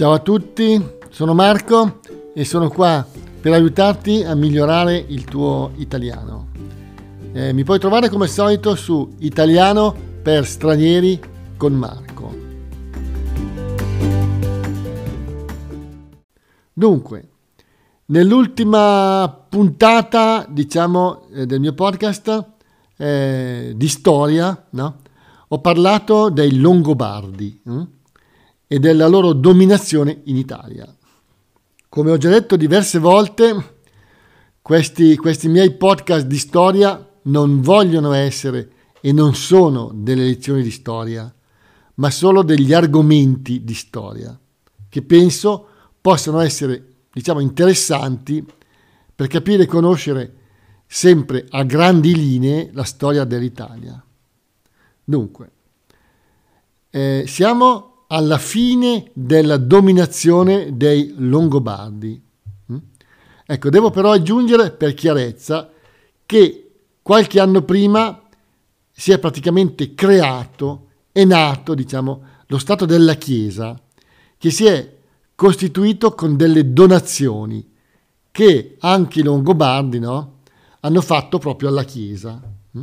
Ciao a tutti, sono Marco e sono qua per aiutarti a migliorare il tuo italiano. Eh, mi puoi trovare come al solito su Italiano per stranieri con Marco. Dunque, nell'ultima puntata, diciamo, eh, del mio podcast eh, di storia, no? ho parlato dei Longobardi. Hm? E della loro dominazione in Italia. Come ho già detto diverse volte, questi, questi miei podcast di storia non vogliono essere e non sono delle lezioni di storia, ma solo degli argomenti di storia, che penso possano essere, diciamo, interessanti per capire e conoscere sempre a grandi linee la storia dell'Italia. Dunque, eh, siamo alla fine della dominazione dei Longobardi. Mm? Ecco, devo però aggiungere per chiarezza che qualche anno prima si è praticamente creato, è nato, diciamo, lo Stato della Chiesa, che si è costituito con delle donazioni che anche i Longobardi no, hanno fatto proprio alla Chiesa. Mm?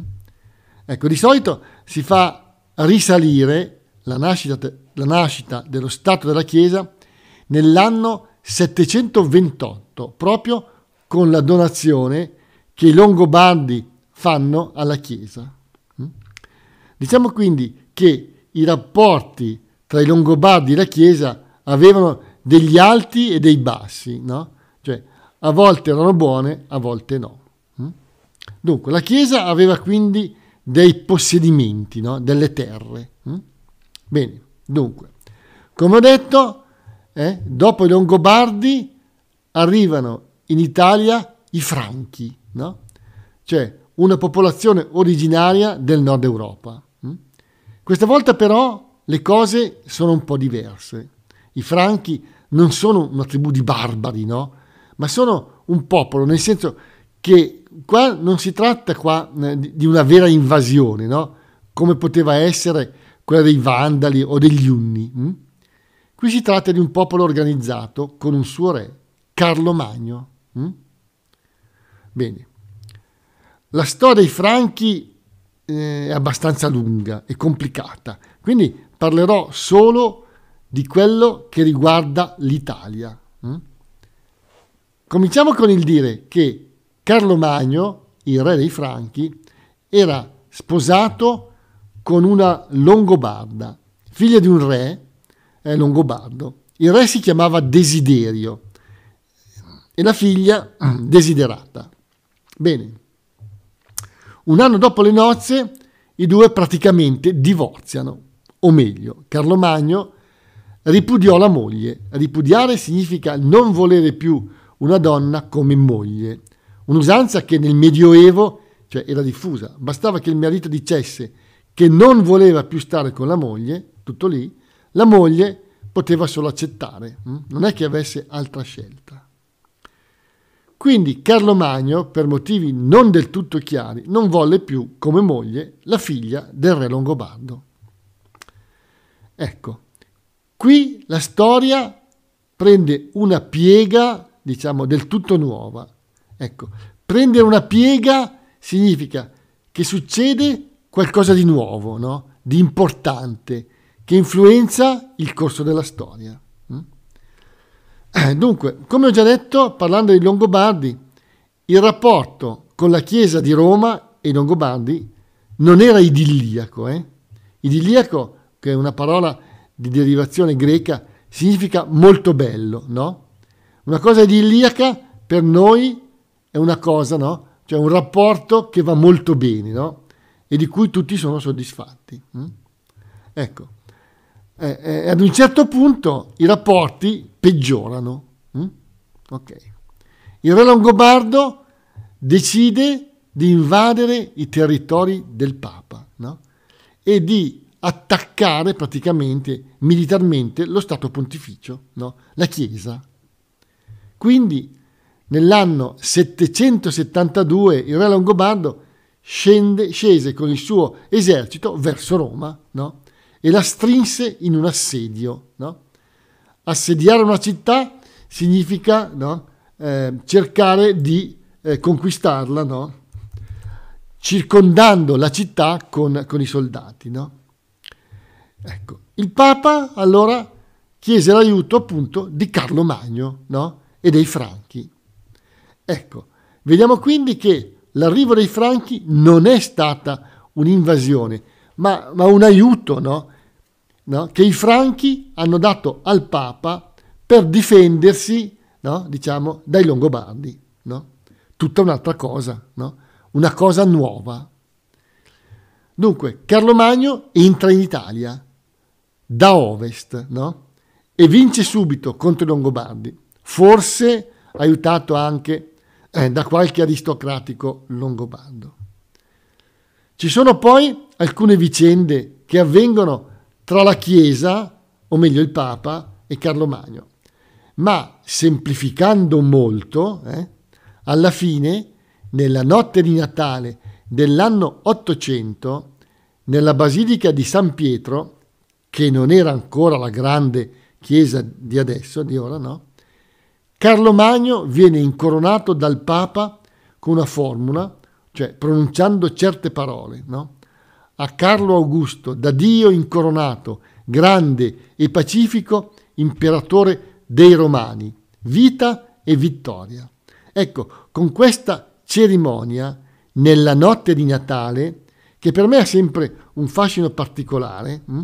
Ecco, di solito si fa risalire la nascita, la nascita dello Stato della Chiesa nell'anno 728, proprio con la donazione che i Longobardi fanno alla Chiesa. Mm? Diciamo quindi che i rapporti tra i Longobardi e la Chiesa avevano degli alti e dei bassi, no? Cioè, a volte erano buone, a volte no. Mm? Dunque, la Chiesa aveva quindi dei possedimenti, no? delle terre. Mm? Bene, dunque, come ho detto, eh, dopo i Longobardi arrivano in Italia i Franchi, no? cioè una popolazione originaria del nord Europa. Hm? Questa volta però le cose sono un po' diverse. I Franchi non sono una tribù di barbari, no? ma sono un popolo, nel senso che qua non si tratta qua eh, di una vera invasione, no? come poteva essere quella dei Vandali o degli Unni. Hm? Qui si tratta di un popolo organizzato con un suo re, Carlo Magno. Hm? Bene, la storia dei Franchi eh, è abbastanza lunga e complicata, quindi parlerò solo di quello che riguarda l'Italia. Hm? Cominciamo con il dire che Carlo Magno, il re dei Franchi, era sposato con una Longobarda, figlia di un re, eh, Longobardo. Il re si chiamava Desiderio e la figlia Desiderata. Bene, un anno dopo le nozze i due praticamente divorziano, o meglio, Carlo Magno ripudiò la moglie. Ripudiare significa non volere più una donna come moglie, un'usanza che nel Medioevo cioè, era diffusa. Bastava che il marito dicesse che non voleva più stare con la moglie, tutto lì, la moglie poteva solo accettare, hm? non è che avesse altra scelta. Quindi Carlo Magno, per motivi non del tutto chiari, non volle più come moglie la figlia del re Longobardo. Ecco, qui la storia prende una piega, diciamo, del tutto nuova. Ecco, prendere una piega significa che succede qualcosa di nuovo, no? di importante, che influenza il corso della storia. Mm? Eh, dunque, come ho già detto, parlando dei Longobardi, il rapporto con la Chiesa di Roma e i Longobardi non era idilliaco. Eh? Idilliaco, che è una parola di derivazione greca, significa molto bello, no? Una cosa idilliaca per noi è una cosa, no? Cioè un rapporto che va molto bene, no? E di cui tutti sono soddisfatti. Mm? Ecco, eh, eh, ad un certo punto i rapporti peggiorano. Mm? Okay. Il re Longobardo decide di invadere i territori del Papa no? e di attaccare praticamente militarmente lo Stato pontificio, no? la Chiesa. Quindi nell'anno 772 il re Longobardo scende, scese con il suo esercito verso Roma no? e la strinse in un assedio. No? assediare una città significa no, eh, cercare di eh, conquistarla, circondando la città con, con i soldati. Ecco, il Papa allora chiese l'aiuto appunto di Carlo Magno e dei Franchi. Ecco, vediamo quindi che l'arrivo dei Franchi non è stata un'invasione, ma, ma un aiuto no? No? che i Franchi hanno dato al Papa per difendersi no? diciamo, dai Longobardi. Tutta un'altra cosa, una cosa nuova. Dunque, Carlo Magno entra in Italia da ovest e vince subito contro i Longobardi, forse aiutato anche eh, da qualche aristocratico longobardo. Ci sono poi alcune vicende che avvengono tra la Chiesa, o meglio il Papa, e Carlo Magno. Ma semplificando molto, eh, alla fine, nella notte di Natale dell'anno 800, nella Basilica di San Pietro, che non era ancora la grande chiesa di adesso, di ora no, Carlo Magno viene incoronato dal Papa con una formula, cioè pronunciando certe parole, no? A Carlo Augusto, da Dio incoronato, grande e pacifico, imperatore dei Romani, vita e vittoria. Ecco, con questa cerimonia, nella notte di Natale, che per me ha sempre un fascino particolare, hm,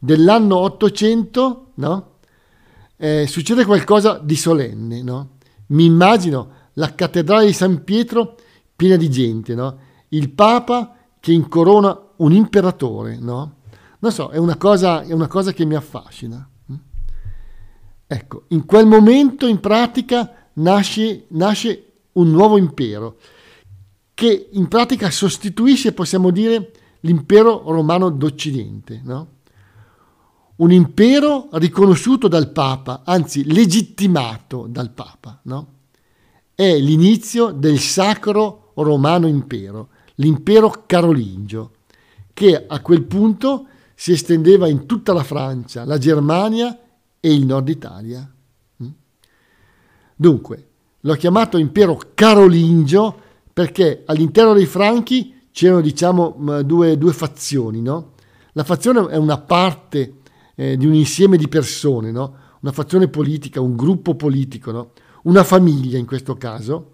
dell'anno 800, no? Eh, succede qualcosa di solenne, no? Mi immagino la cattedrale di San Pietro piena di gente, no? Il Papa che incorona un imperatore, no? Non so, è una cosa, è una cosa che mi affascina. Ecco, in quel momento in pratica nasce, nasce un nuovo impero che in pratica sostituisce, possiamo dire, l'impero romano d'Occidente, no? Un impero riconosciuto dal Papa, anzi legittimato dal Papa. No? È l'inizio del Sacro Romano Impero, l'impero carolingio, che a quel punto si estendeva in tutta la Francia, la Germania e il nord Italia. Mm? Dunque, l'ho chiamato impero carolingio perché all'interno dei Franchi c'erano diciamo due, due fazioni. No? La fazione è una parte eh, di un insieme di persone, no? una fazione politica, un gruppo politico, no? una famiglia in questo caso,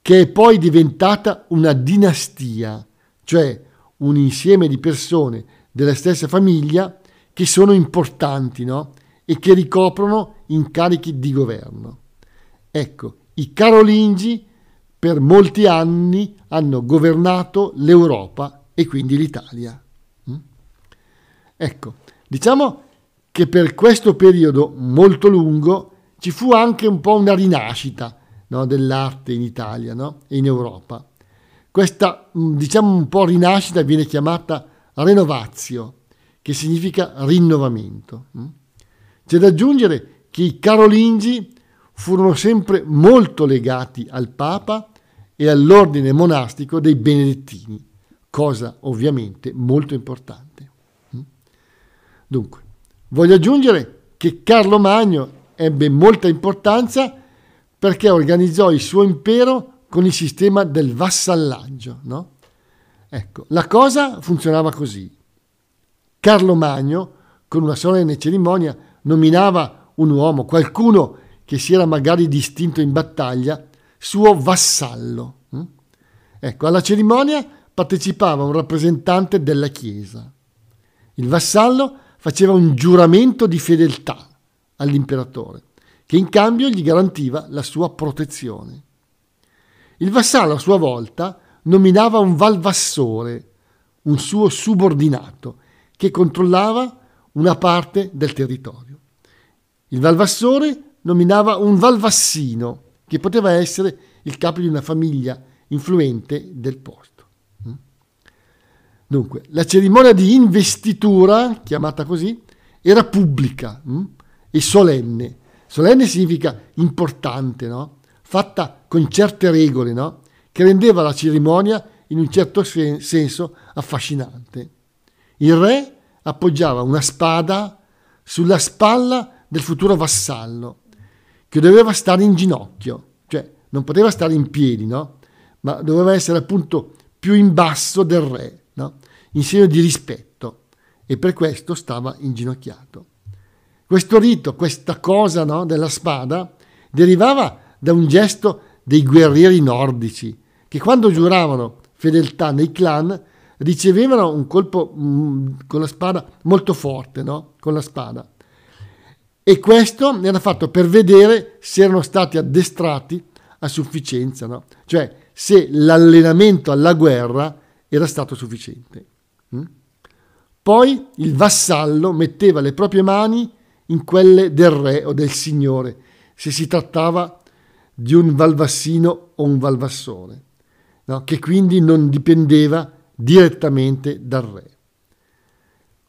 che è poi diventata una dinastia, cioè un insieme di persone della stessa famiglia che sono importanti no? e che ricoprono incarichi di governo. Ecco, i Carolingi per molti anni hanno governato l'Europa e quindi l'Italia. Mm? Ecco, Diciamo che per questo periodo molto lungo ci fu anche un po' una rinascita no, dell'arte in Italia no, e in Europa. Questa, mm, diciamo, un po' rinascita viene chiamata renovatio, che significa rinnovamento. Mm. C'è da aggiungere che i carolingi furono sempre molto legati al Papa e all'ordine monastico dei benedettini, cosa ovviamente molto importante. Dunque, voglio aggiungere che Carlo Magno ebbe molta importanza perché organizzò il suo impero con il sistema del vassallaggio. No? Ecco, la cosa funzionava così. Carlo Magno, con una solenne cerimonia, nominava un uomo, qualcuno che si era magari distinto in battaglia, suo vassallo. Hm? Ecco, alla cerimonia partecipava un rappresentante della Chiesa. Il vassallo faceva un giuramento di fedeltà all'imperatore, che in cambio gli garantiva la sua protezione. Il vassallo a sua volta nominava un valvassore, un suo subordinato, che controllava una parte del territorio. Il valvassore nominava un valvassino, che poteva essere il capo di una famiglia influente del posto. Dunque, la cerimonia di investitura, chiamata così, era pubblica mh? Mm, e solenne. Solenne significa importante, no? fatta con certe regole, no? che rendeva la cerimonia in un certo sen- senso affascinante. Il re appoggiava una spada sulla spalla del futuro vassallo, che doveva stare in ginocchio, cioè non poteva stare in piedi, no? ma doveva essere appunto più in basso del re, no? in segno di rispetto, e per questo stava inginocchiato. Questo rito, questa cosa no, della spada, derivava da un gesto dei guerrieri nordici, che quando giuravano fedeltà nei clan ricevevano un colpo mm, con la spada molto forte, no? con la spada. E questo era fatto per vedere se erano stati addestrati a sufficienza, no? cioè se l'allenamento alla guerra era stato sufficiente. Mm? Poi il vassallo metteva le proprie mani in quelle del re o del signore, se si trattava di un valvassino o un valvassore, no? che quindi non dipendeva direttamente dal re.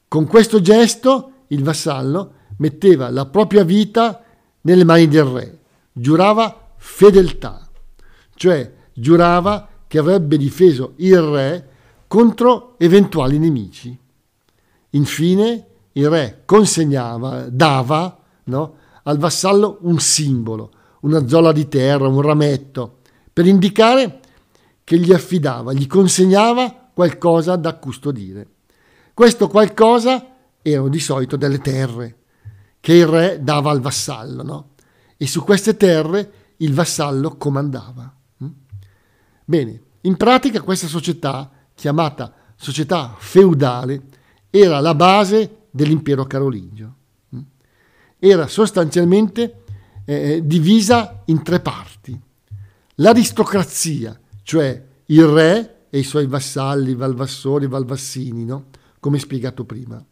Con questo gesto il vassallo metteva la propria vita nelle mani del re, giurava fedeltà, cioè giurava che avrebbe difeso il re contro eventuali nemici. Infine il re consegnava, dava no, al vassallo un simbolo, una zola di terra, un rametto, per indicare che gli affidava, gli consegnava qualcosa da custodire. Questo qualcosa erano di solito delle terre che il re dava al vassallo, no? E su queste terre il vassallo comandava. Mm? Bene, in pratica questa società, chiamata società feudale, era la base dell'impero carolingio. Mm? Era sostanzialmente eh, divisa in tre parti. L'aristocrazia, cioè il re e i suoi vassalli, valvassori, valvassini, no? come spiegato prima.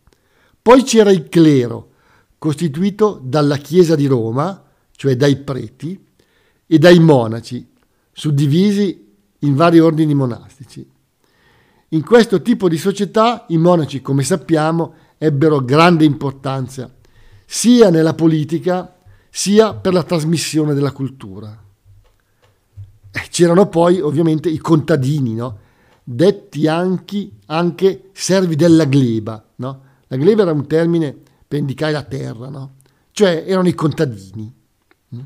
Poi c'era il clero, costituito dalla Chiesa di Roma, cioè dai preti, e dai monaci, suddivisi in vari ordini monastici. In questo tipo di società i monaci, come sappiamo, ebbero grande importanza sia nella politica sia per la trasmissione della cultura. Eh, c'erano poi ovviamente i contadini, no? detti anche, anche, servi della gleba. No? La gleba era un termine per indicare la terra, no? cioè erano i contadini. Mm?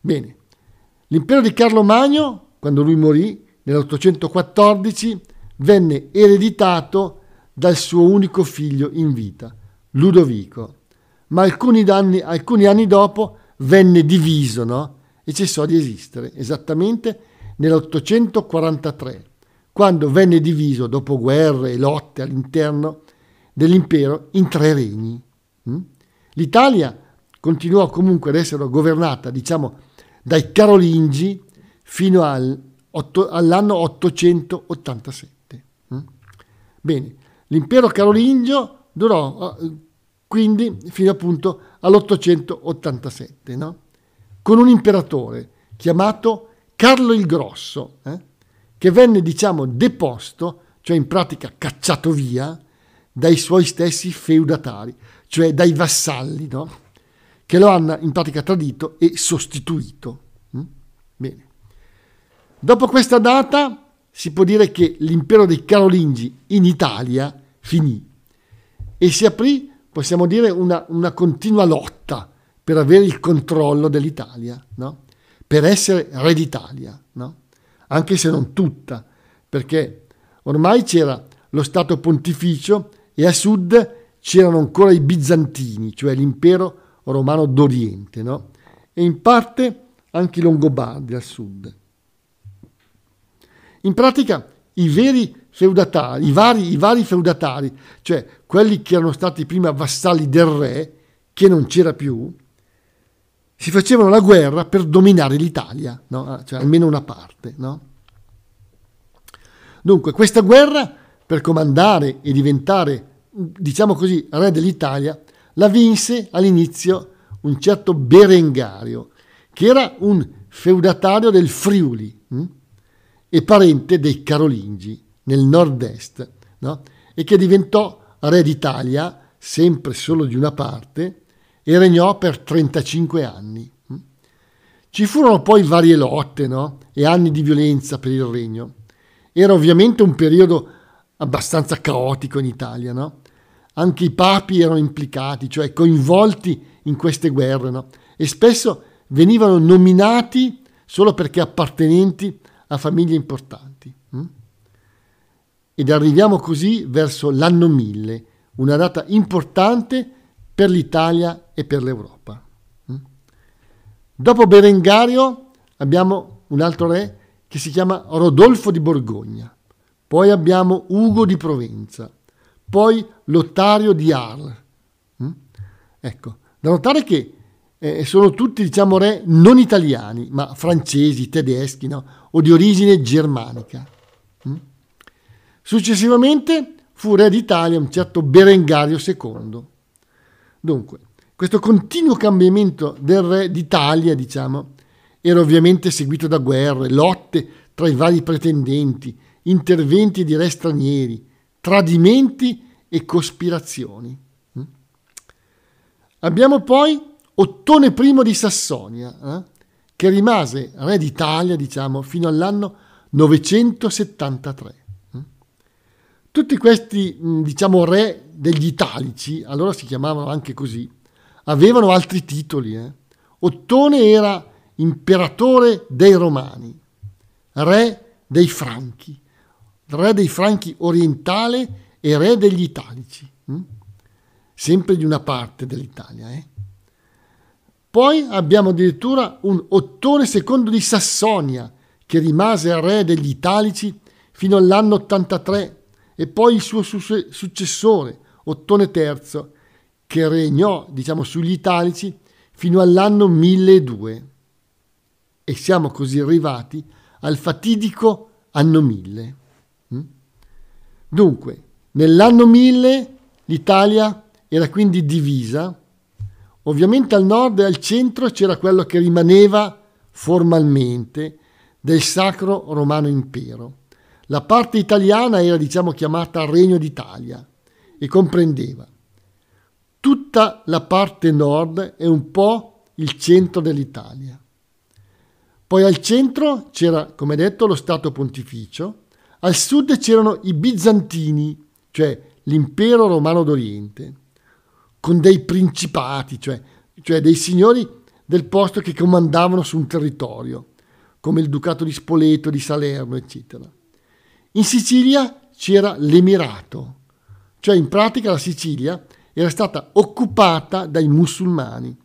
Bene, l'impero di Carlo Magno, quando lui morì nell'814, venne ereditato dal suo unico figlio in vita, Ludovico, ma alcuni anni, alcuni anni dopo venne diviso no? e cessò di esistere, esattamente nell'843, quando venne diviso dopo guerre e lotte all'interno dell'impero in tre regni. Mm? L'Italia continuò comunque ad essere governata, diciamo, dai Carolingi fino al, all'anno 887. Bene, l'impero carolingio durò eh, quindi fino appunto all'887, no? con un imperatore chiamato Carlo il Grosso, eh? che venne diciamo deposto, cioè in pratica cacciato via, dai suoi stessi feudatari, cioè dai vassalli, no? che lo hanno in pratica tradito e sostituito. Mm? Bene. Dopo questa data si può dire che l'impero dei Carolingi in Italia finì e si aprì, possiamo dire, una, una continua lotta per avere il controllo dell'Italia, no? per essere re d'Italia, no? anche se non tutta, perché ormai c'era lo Stato pontificio e a sud c'erano ancora i bizantini, cioè l'impero romano d'Oriente, no? e in parte anche i Longobardi al sud. In pratica i veri feudatari, i vari, i vari feudatari, cioè quelli che erano stati prima vassalli del re, che non c'era più, si facevano la guerra per dominare l'Italia, no? cioè almeno una parte. No? Dunque, questa guerra per comandare e diventare, diciamo così, re dell'Italia, la vinse all'inizio un certo Berengario, che era un feudatario del Friuli hm? E parente dei Carolingi nel nord-est, no? e che diventò re d'Italia, sempre solo di una parte, e regnò per 35 anni. Ci furono poi varie lotte no? e anni di violenza per il regno. Era ovviamente un periodo abbastanza caotico in Italia, no? Anche i papi erano implicati, cioè coinvolti in queste guerre no? e spesso venivano nominati solo perché appartenenti a famiglie importanti. Hm? Ed arriviamo così verso l'anno 1000, una data importante per l'Italia e per l'Europa. Hm? Dopo Berengario abbiamo un altro re che si chiama Rodolfo di Borgogna, poi abbiamo Ugo di Provenza, poi Lottario di Arles. Hm? Ecco, da notare che eh, sono tutti diciamo re non italiani, ma francesi, tedeschi no? o di origine germanica. Mm? Successivamente fu re d'Italia un certo Berengario II. Dunque, questo continuo cambiamento del re d'Italia, diciamo, era ovviamente seguito da guerre, lotte tra i vari pretendenti, interventi di re stranieri, tradimenti e cospirazioni. Mm? Abbiamo poi Ottone I di Sassonia, eh, che rimase re d'Italia, diciamo, fino all'anno 973. Mm. Tutti questi, diciamo, re degli Italici, allora si chiamavano anche così, avevano altri titoli. Eh. Ottone era imperatore dei Romani, re dei Franchi, re dei Franchi orientale e re degli Italici, hm? sempre di una parte dell'Italia. Eh? Poi abbiamo addirittura un Ottone II di Sassonia, che rimase re degli Italici fino all'anno 83, e poi il suo successore, Ottone III, che regnò, diciamo, sugli Italici fino all'anno 1002. E siamo così arrivati al fatidico anno 1000. Mm? Dunque, nell'anno 1000 l'Italia era quindi divisa Ovviamente al nord e al centro c'era quello che rimaneva formalmente del Sacro Romano Impero. La parte italiana era diciamo chiamata Regno d'Italia e comprendeva tutta la parte nord e un po' il centro dell'Italia. Poi al centro c'era, come detto, lo Stato Pontificio, al sud c'erano i bizantini, cioè l'impero romano d'Oriente con dei principati, cioè, cioè dei signori del posto che comandavano su un territorio, come il Ducato di Spoleto, di Salerno, eccetera. In Sicilia c'era l'Emirato, cioè in pratica la Sicilia era stata occupata dai musulmani,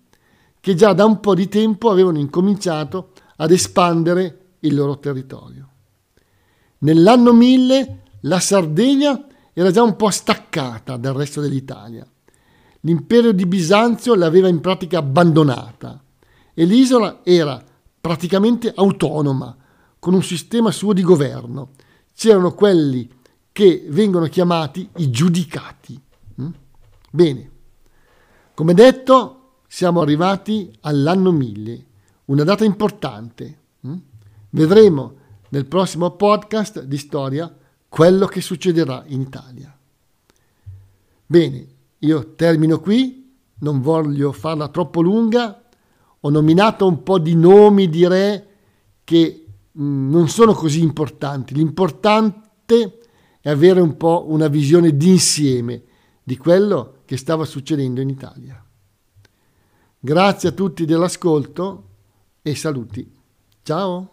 che già da un po' di tempo avevano incominciato ad espandere il loro territorio. Nell'anno 1000 la Sardegna era già un po' staccata dal resto dell'Italia l'impero di Bisanzio l'aveva in pratica abbandonata e l'isola era praticamente autonoma, con un sistema suo di governo. C'erano quelli che vengono chiamati i giudicati. Mm? Bene, come detto, siamo arrivati all'anno 1000, una data importante. Mm? Vedremo nel prossimo podcast di storia quello che succederà in Italia. Bene, io termino qui, non voglio farla troppo lunga, ho nominato un po' di nomi di re che mh, non sono così importanti, l'importante è avere un po' una visione d'insieme di quello che stava succedendo in Italia. Grazie a tutti dell'ascolto e saluti. Ciao!